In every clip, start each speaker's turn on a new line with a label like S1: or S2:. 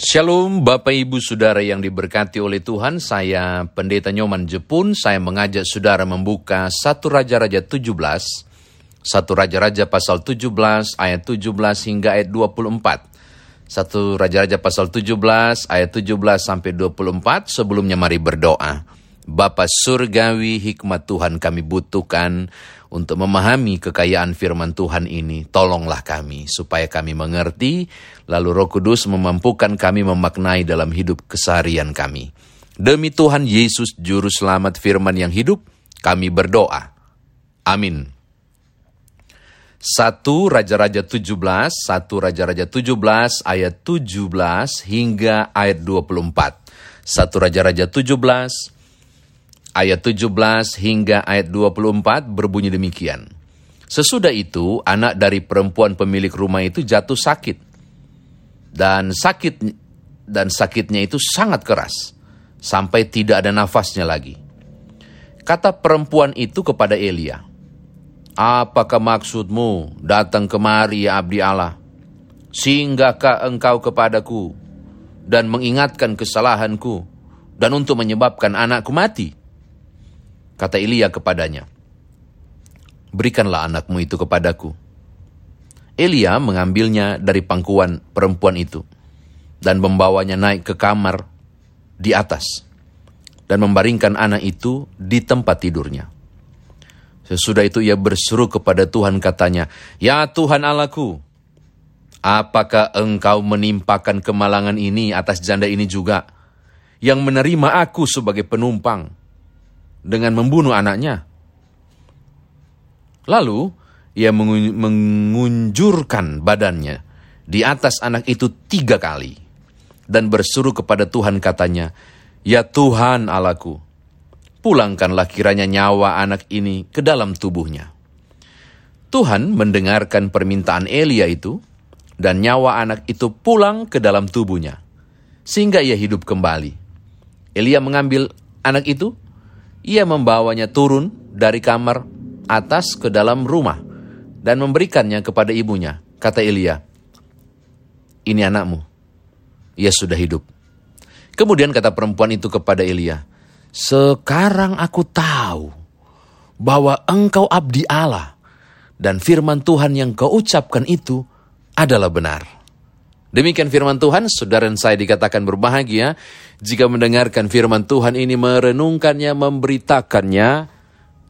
S1: Shalom Bapak Ibu Saudara yang diberkati oleh Tuhan, saya Pendeta Nyoman Jepun, saya mengajak Saudara membuka satu Raja-Raja 17, satu Raja-Raja pasal 17 ayat 17 hingga ayat 24. Satu Raja-Raja pasal 17 ayat 17 sampai 24, sebelumnya mari berdoa. Bapa surgawi hikmat Tuhan kami butuhkan untuk memahami kekayaan firman Tuhan ini. Tolonglah kami supaya kami mengerti, lalu Roh Kudus memampukan kami memaknai dalam hidup keseharian kami. Demi Tuhan Yesus juru selamat firman yang hidup, kami berdoa. Amin. Satu Raja-Raja 17, satu Raja-Raja 17 ayat 17 hingga ayat 24. Satu Raja-Raja 17 ayat 17 hingga ayat 24 berbunyi demikian. Sesudah itu, anak dari perempuan pemilik rumah itu jatuh sakit. Dan sakit dan sakitnya itu sangat keras sampai tidak ada nafasnya lagi. Kata perempuan itu kepada Elia, "Apakah maksudmu datang kemari ya abdi Allah? Singgahkah engkau kepadaku dan mengingatkan kesalahanku dan untuk menyebabkan anakku mati?" Kata Elia kepadanya, Berikanlah anakmu itu kepadaku. Elia mengambilnya dari pangkuan perempuan itu dan membawanya naik ke kamar di atas dan membaringkan anak itu di tempat tidurnya. Sesudah itu ia berseru kepada Tuhan katanya, Ya Tuhan Allahku, apakah engkau menimpakan kemalangan ini atas janda ini juga, yang menerima aku sebagai penumpang, dengan membunuh anaknya. Lalu ia mengunjurkan badannya di atas anak itu tiga kali dan bersuruh kepada Tuhan katanya, Ya Tuhan Allahku, pulangkanlah kiranya nyawa anak ini ke dalam tubuhnya. Tuhan mendengarkan permintaan Elia itu, dan nyawa anak itu pulang ke dalam tubuhnya, sehingga ia hidup kembali. Elia mengambil anak itu ia membawanya turun dari kamar atas ke dalam rumah dan memberikannya kepada ibunya. Kata Elia, ini anakmu, ia sudah hidup. Kemudian kata perempuan itu kepada Elia, sekarang aku tahu bahwa engkau abdi Allah dan firman Tuhan yang kau ucapkan itu adalah benar. Demikian firman Tuhan, saudara dan saya dikatakan berbahagia jika mendengarkan firman Tuhan ini, merenungkannya, memberitakannya,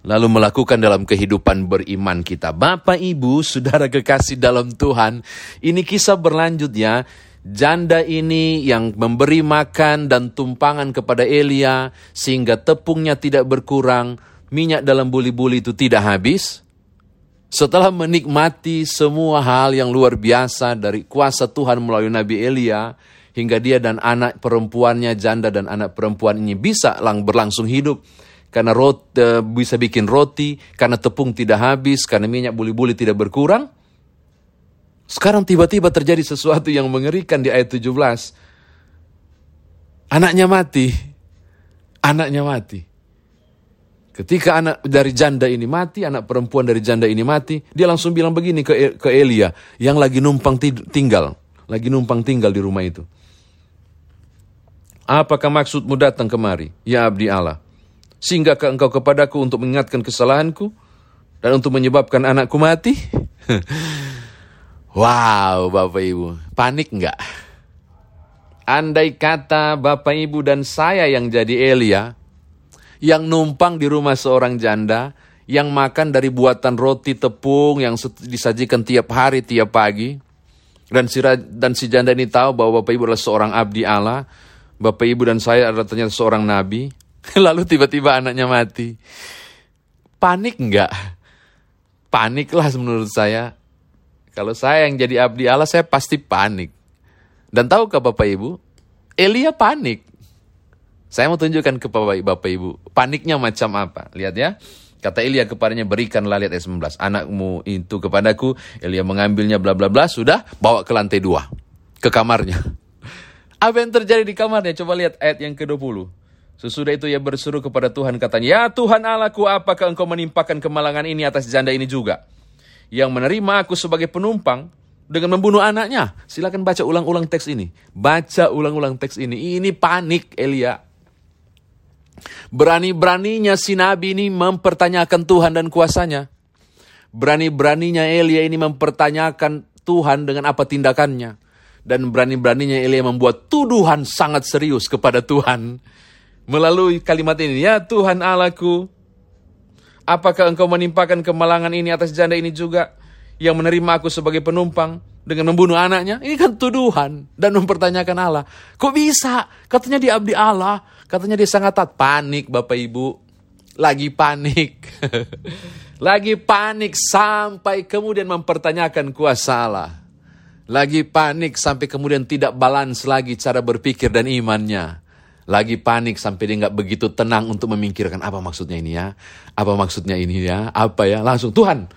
S1: lalu melakukan dalam kehidupan beriman kita. Bapak, Ibu, saudara kekasih dalam Tuhan, ini kisah berlanjut ya. Janda ini yang memberi makan dan tumpangan kepada Elia sehingga tepungnya tidak berkurang, minyak dalam buli-buli itu tidak habis. Setelah menikmati semua hal yang luar biasa dari kuasa Tuhan melalui Nabi Elia, hingga dia dan anak perempuannya, janda dan anak perempuan ini bisa lang berlangsung hidup, karena roti, uh, bisa bikin roti, karena tepung tidak habis, karena minyak buli-buli tidak berkurang. Sekarang tiba-tiba terjadi sesuatu yang mengerikan di ayat 17. Anaknya mati. Anaknya mati. Ketika anak dari janda ini mati, anak perempuan dari janda ini mati, dia langsung bilang begini ke, ke Elia yang lagi numpang tinggal, lagi numpang tinggal di rumah itu. Apakah maksudmu datang kemari, ya abdi Allah? ke engkau kepadaku untuk mengingatkan kesalahanku dan untuk menyebabkan anakku mati? wow, Bapak Ibu, panik enggak? Andai kata Bapak Ibu dan saya yang jadi Elia, yang numpang di rumah seorang janda, yang makan dari buatan roti tepung yang disajikan tiap hari, tiap pagi. Dan si, dan si janda ini tahu bahwa Bapak Ibu adalah seorang abdi Allah. Bapak Ibu dan saya adalah ternyata seorang nabi. Lalu tiba-tiba anaknya mati. Panik enggak? Paniklah menurut saya. Kalau saya yang jadi abdi Allah, saya pasti panik. Dan tahukah Bapak Ibu? Elia panik. Saya mau tunjukkan ke Bapak, Bapak Ibu, paniknya macam apa. Lihat ya. Kata Elia kepadanya, berikanlah lihat ayat 19. Anakmu itu kepadaku, Elia mengambilnya bla bla bla, sudah bawa ke lantai dua. Ke kamarnya. Apa yang terjadi di kamarnya? Coba lihat ayat yang ke-20. Sesudah itu ia berseru kepada Tuhan katanya, Ya Tuhan Allahku, apakah engkau menimpakan kemalangan ini atas janda ini juga? Yang menerima aku sebagai penumpang dengan membunuh anaknya. Silakan baca ulang-ulang teks ini. Baca ulang-ulang teks ini. Ini panik Elia. Berani-beraninya si Nabi ini mempertanyakan Tuhan dan kuasanya. Berani-beraninya Elia ini mempertanyakan Tuhan dengan apa tindakannya. Dan berani-beraninya Elia membuat tuduhan sangat serius kepada Tuhan. Melalui kalimat ini, Ya Tuhan Allahku, apakah engkau menimpakan kemalangan ini atas janda ini juga? Yang menerima aku sebagai penumpang dengan membunuh anaknya? Ini kan tuduhan dan mempertanyakan Allah. Kok bisa? Katanya dia abdi Allah. Katanya dia sangat tat. Panik Bapak Ibu. Lagi panik. Lagi panik sampai kemudian mempertanyakan kuasa Allah. Lagi panik sampai kemudian tidak balance lagi cara berpikir dan imannya. Lagi panik sampai dia nggak begitu tenang untuk memikirkan apa maksudnya ini ya. Apa maksudnya ini ya. Apa ya. Langsung Tuhan.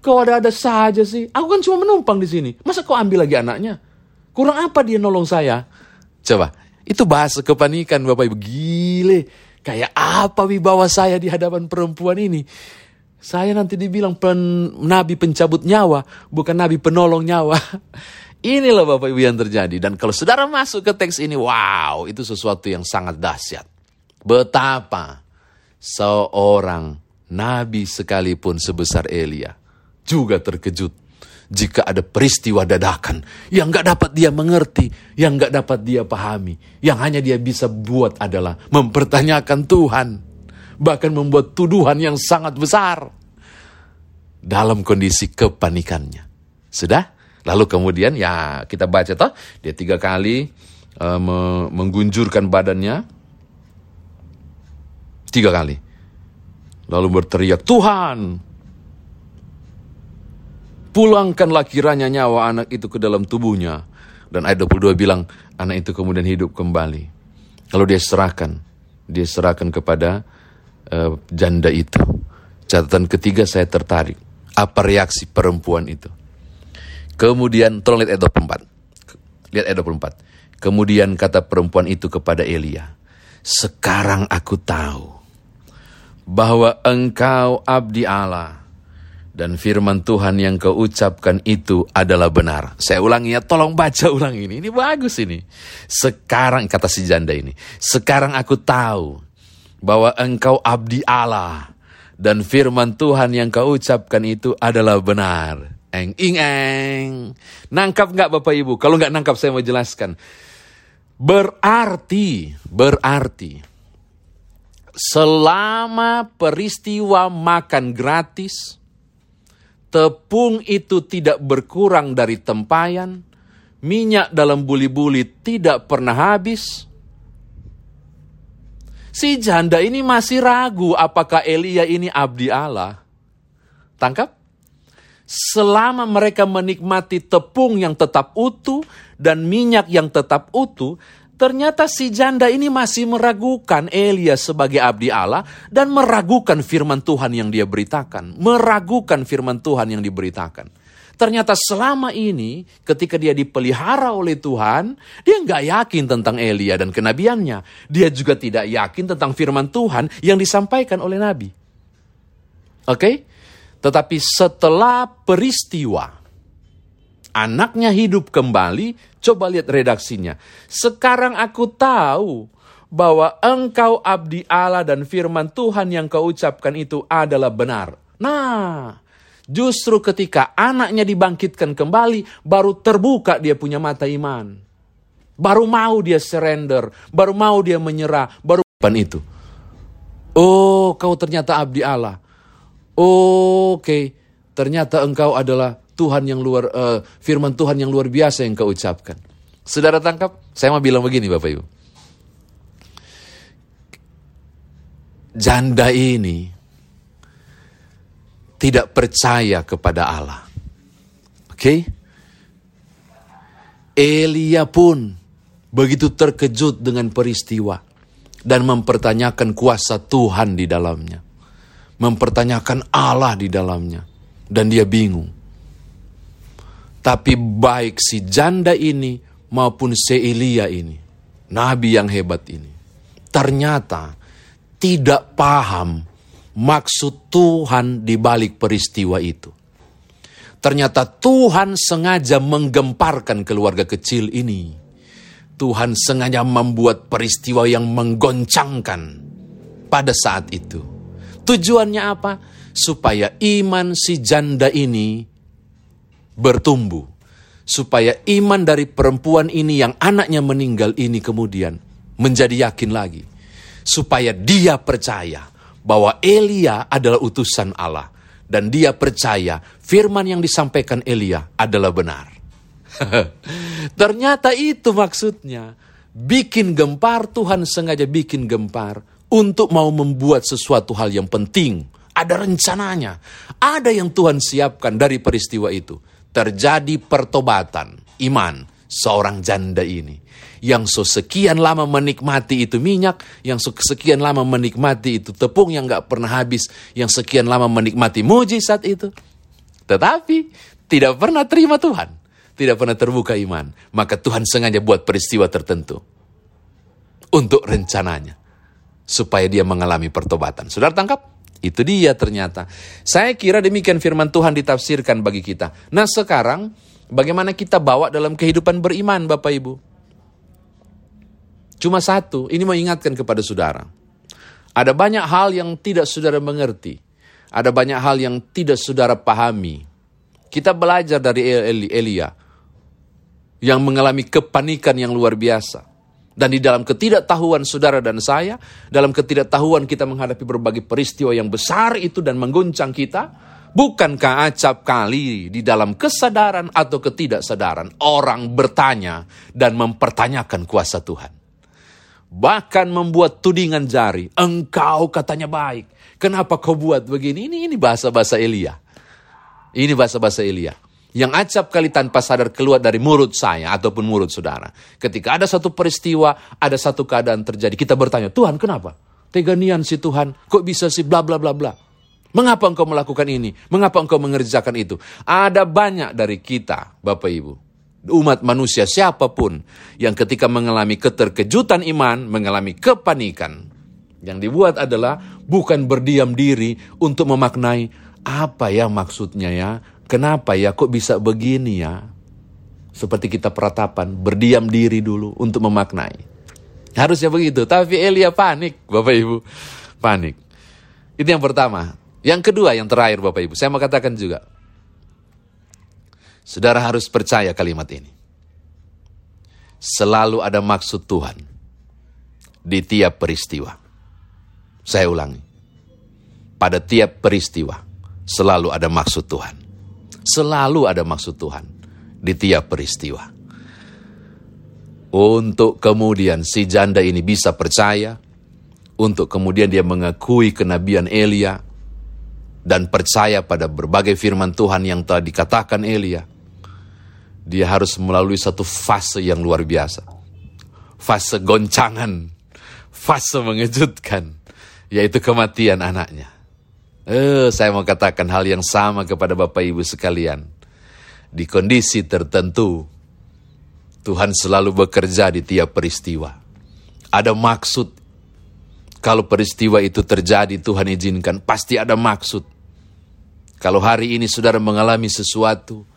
S1: Kau ada-ada saja sih. Aku kan cuma menumpang di sini. Masa kau ambil lagi anaknya? Kurang apa dia nolong saya? Coba. Itu bahasa kepanikan Bapak Ibu. Gile. Kayak apa wibawa saya di hadapan perempuan ini? Saya nanti dibilang pen, nabi pencabut nyawa, bukan nabi penolong nyawa. Inilah Bapak Ibu yang terjadi. Dan kalau saudara masuk ke teks ini, wow, itu sesuatu yang sangat dahsyat. Betapa seorang nabi sekalipun sebesar Elia juga terkejut jika ada peristiwa dadakan yang gak dapat dia mengerti, yang gak dapat dia pahami, yang hanya dia bisa buat adalah mempertanyakan Tuhan bahkan membuat tuduhan yang sangat besar dalam kondisi kepanikannya. Sudah? Lalu kemudian ya kita baca toh dia tiga kali uh, menggunjurkan badannya tiga kali. Lalu berteriak, Tuhan, pulangkanlah kiranya nyawa anak itu ke dalam tubuhnya. Dan ayat 22 bilang, anak itu kemudian hidup kembali. Kalau dia serahkan, dia serahkan kepada uh, janda itu. Catatan ketiga saya tertarik. Apa reaksi perempuan itu? Kemudian, tolong lihat ayat 24. Lihat ayat 24. Kemudian kata perempuan itu kepada Elia, Sekarang aku tahu bahwa engkau abdi Allah dan firman Tuhan yang kau ucapkan itu adalah benar. Saya ulangi ya, tolong baca ulang ini. Ini bagus ini. Sekarang, kata si janda ini. Sekarang aku tahu bahwa engkau abdi Allah dan firman Tuhan yang kau ucapkan itu adalah benar. Eng, ing, eng. Nangkap nggak Bapak Ibu? Kalau nggak nangkap saya mau jelaskan. Berarti, berarti, selama peristiwa makan gratis, tepung itu tidak berkurang dari tempayan, minyak dalam buli-buli tidak pernah habis, Si janda ini masih ragu apakah Elia ini abdi Allah. Tangkap? Selama mereka menikmati tepung yang tetap utuh dan minyak yang tetap utuh, ternyata si janda ini masih meragukan Elia sebagai abdi Allah dan meragukan firman Tuhan yang dia beritakan. Meragukan firman Tuhan yang diberitakan. Ternyata selama ini ketika dia dipelihara oleh Tuhan, dia nggak yakin tentang Elia dan kenabiannya. Dia juga tidak yakin tentang firman Tuhan yang disampaikan oleh Nabi. Oke? Okay? Tetapi setelah peristiwa, anaknya hidup kembali, coba lihat redaksinya. Sekarang aku tahu bahwa engkau abdi Allah dan firman Tuhan yang kau ucapkan itu adalah benar. Nah, Justru ketika anaknya dibangkitkan kembali, baru terbuka dia punya mata iman. Baru mau dia surrender, baru mau dia menyerah, baru itu. Oh, kau ternyata abdi Allah. Oh, Oke, okay. ternyata engkau adalah Tuhan yang luar, uh, firman Tuhan yang luar biasa yang kau ucapkan. Saudara tangkap? Saya mau bilang begini Bapak Ibu. Janda ini tidak percaya kepada Allah. Oke? Okay? Elia pun begitu terkejut dengan peristiwa dan mempertanyakan kuasa Tuhan di dalamnya. Mempertanyakan Allah di dalamnya. Dan dia bingung. Tapi baik si janda ini maupun si Elia ini, nabi yang hebat ini, ternyata tidak paham maksud Tuhan di balik peristiwa itu. Ternyata Tuhan sengaja menggemparkan keluarga kecil ini. Tuhan sengaja membuat peristiwa yang menggoncangkan pada saat itu. Tujuannya apa? Supaya iman si janda ini bertumbuh. Supaya iman dari perempuan ini yang anaknya meninggal ini kemudian menjadi yakin lagi. Supaya dia percaya bahwa Elia adalah utusan Allah dan dia percaya firman yang disampaikan Elia adalah benar. Ternyata itu maksudnya. Bikin gempar, Tuhan sengaja bikin gempar untuk mau membuat sesuatu hal yang penting. Ada rencananya. Ada yang Tuhan siapkan dari peristiwa itu. Terjadi pertobatan, iman seorang janda ini yang sekian lama menikmati itu minyak, yang sekian lama menikmati itu tepung yang gak pernah habis, yang sekian lama menikmati mujizat itu. Tetapi tidak pernah terima Tuhan, tidak pernah terbuka iman. Maka Tuhan sengaja buat peristiwa tertentu untuk rencananya supaya dia mengalami pertobatan. Saudara tangkap? Itu dia ternyata. Saya kira demikian firman Tuhan ditafsirkan bagi kita. Nah sekarang bagaimana kita bawa dalam kehidupan beriman Bapak Ibu? Cuma satu, ini mau ingatkan kepada saudara. Ada banyak hal yang tidak saudara mengerti. Ada banyak hal yang tidak saudara pahami. Kita belajar dari Elia yang mengalami kepanikan yang luar biasa. Dan di dalam ketidaktahuan saudara dan saya, dalam ketidaktahuan kita menghadapi berbagai peristiwa yang besar itu dan mengguncang kita, bukankah acap kali di dalam kesadaran atau ketidaksadaran orang bertanya dan mempertanyakan kuasa Tuhan bahkan membuat tudingan jari. Engkau katanya baik. Kenapa kau buat begini? Ini ini bahasa-bahasa Elia. Ini bahasa-bahasa Elia. Yang acap kali tanpa sadar keluar dari mulut saya ataupun mulut saudara. Ketika ada satu peristiwa, ada satu keadaan terjadi. Kita bertanya, Tuhan kenapa? Teganian si Tuhan, kok bisa sih bla bla bla bla. Mengapa engkau melakukan ini? Mengapa engkau mengerjakan itu? Ada banyak dari kita, Bapak Ibu, umat manusia siapa pun yang ketika mengalami keterkejutan iman, mengalami kepanikan, yang dibuat adalah bukan berdiam diri untuk memaknai apa ya maksudnya ya, kenapa ya kok bisa begini ya. Seperti kita peratapan, berdiam diri dulu untuk memaknai. Harusnya begitu, tapi Elia panik, Bapak Ibu. Panik. Itu yang pertama. Yang kedua, yang terakhir Bapak Ibu, saya mau katakan juga, Saudara harus percaya kalimat ini. Selalu ada maksud Tuhan di tiap peristiwa. Saya ulangi. Pada tiap peristiwa selalu ada maksud Tuhan. Selalu ada maksud Tuhan di tiap peristiwa. Untuk kemudian si janda ini bisa percaya, untuk kemudian dia mengakui kenabian Elia, dan percaya pada berbagai firman Tuhan yang telah dikatakan Elia, dia harus melalui satu fase yang luar biasa. Fase goncangan, fase mengejutkan, yaitu kematian anaknya. Eh, saya mau katakan hal yang sama kepada Bapak Ibu sekalian. Di kondisi tertentu, Tuhan selalu bekerja di tiap peristiwa. Ada maksud. Kalau peristiwa itu terjadi, Tuhan izinkan, pasti ada maksud. Kalau hari ini saudara mengalami sesuatu,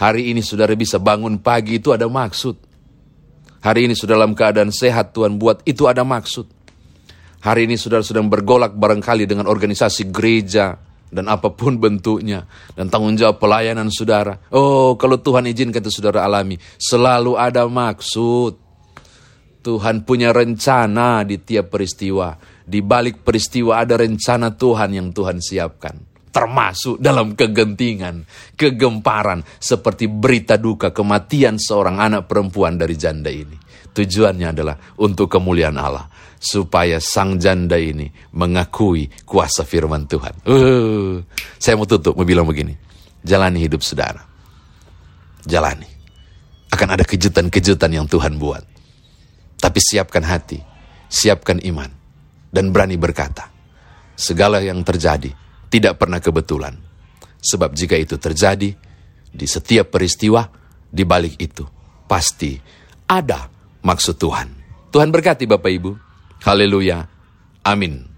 S1: Hari ini saudara bisa bangun pagi itu ada maksud. Hari ini sudah dalam keadaan sehat Tuhan buat itu ada maksud. Hari ini saudara sedang bergolak barangkali dengan organisasi gereja dan apa pun bentuknya dan tanggung jawab pelayanan saudara. Oh, kalau Tuhan izinkan itu saudara alami, selalu ada maksud. Tuhan punya rencana di tiap peristiwa. Di balik peristiwa ada rencana Tuhan yang Tuhan siapkan termasuk dalam kegentingan, kegemparan, seperti berita duka kematian seorang anak perempuan dari janda ini. Tujuannya adalah untuk kemuliaan Allah, supaya sang janda ini mengakui kuasa firman Tuhan. Uh, saya mau tutup, mau bilang begini, jalani hidup saudara, jalani. Akan ada kejutan-kejutan yang Tuhan buat. Tapi siapkan hati, siapkan iman, dan berani berkata, segala yang terjadi, tidak pernah kebetulan. Sebab jika itu terjadi, di setiap peristiwa, di balik itu, pasti ada maksud Tuhan. Tuhan berkati Bapak Ibu. Haleluya. Amin.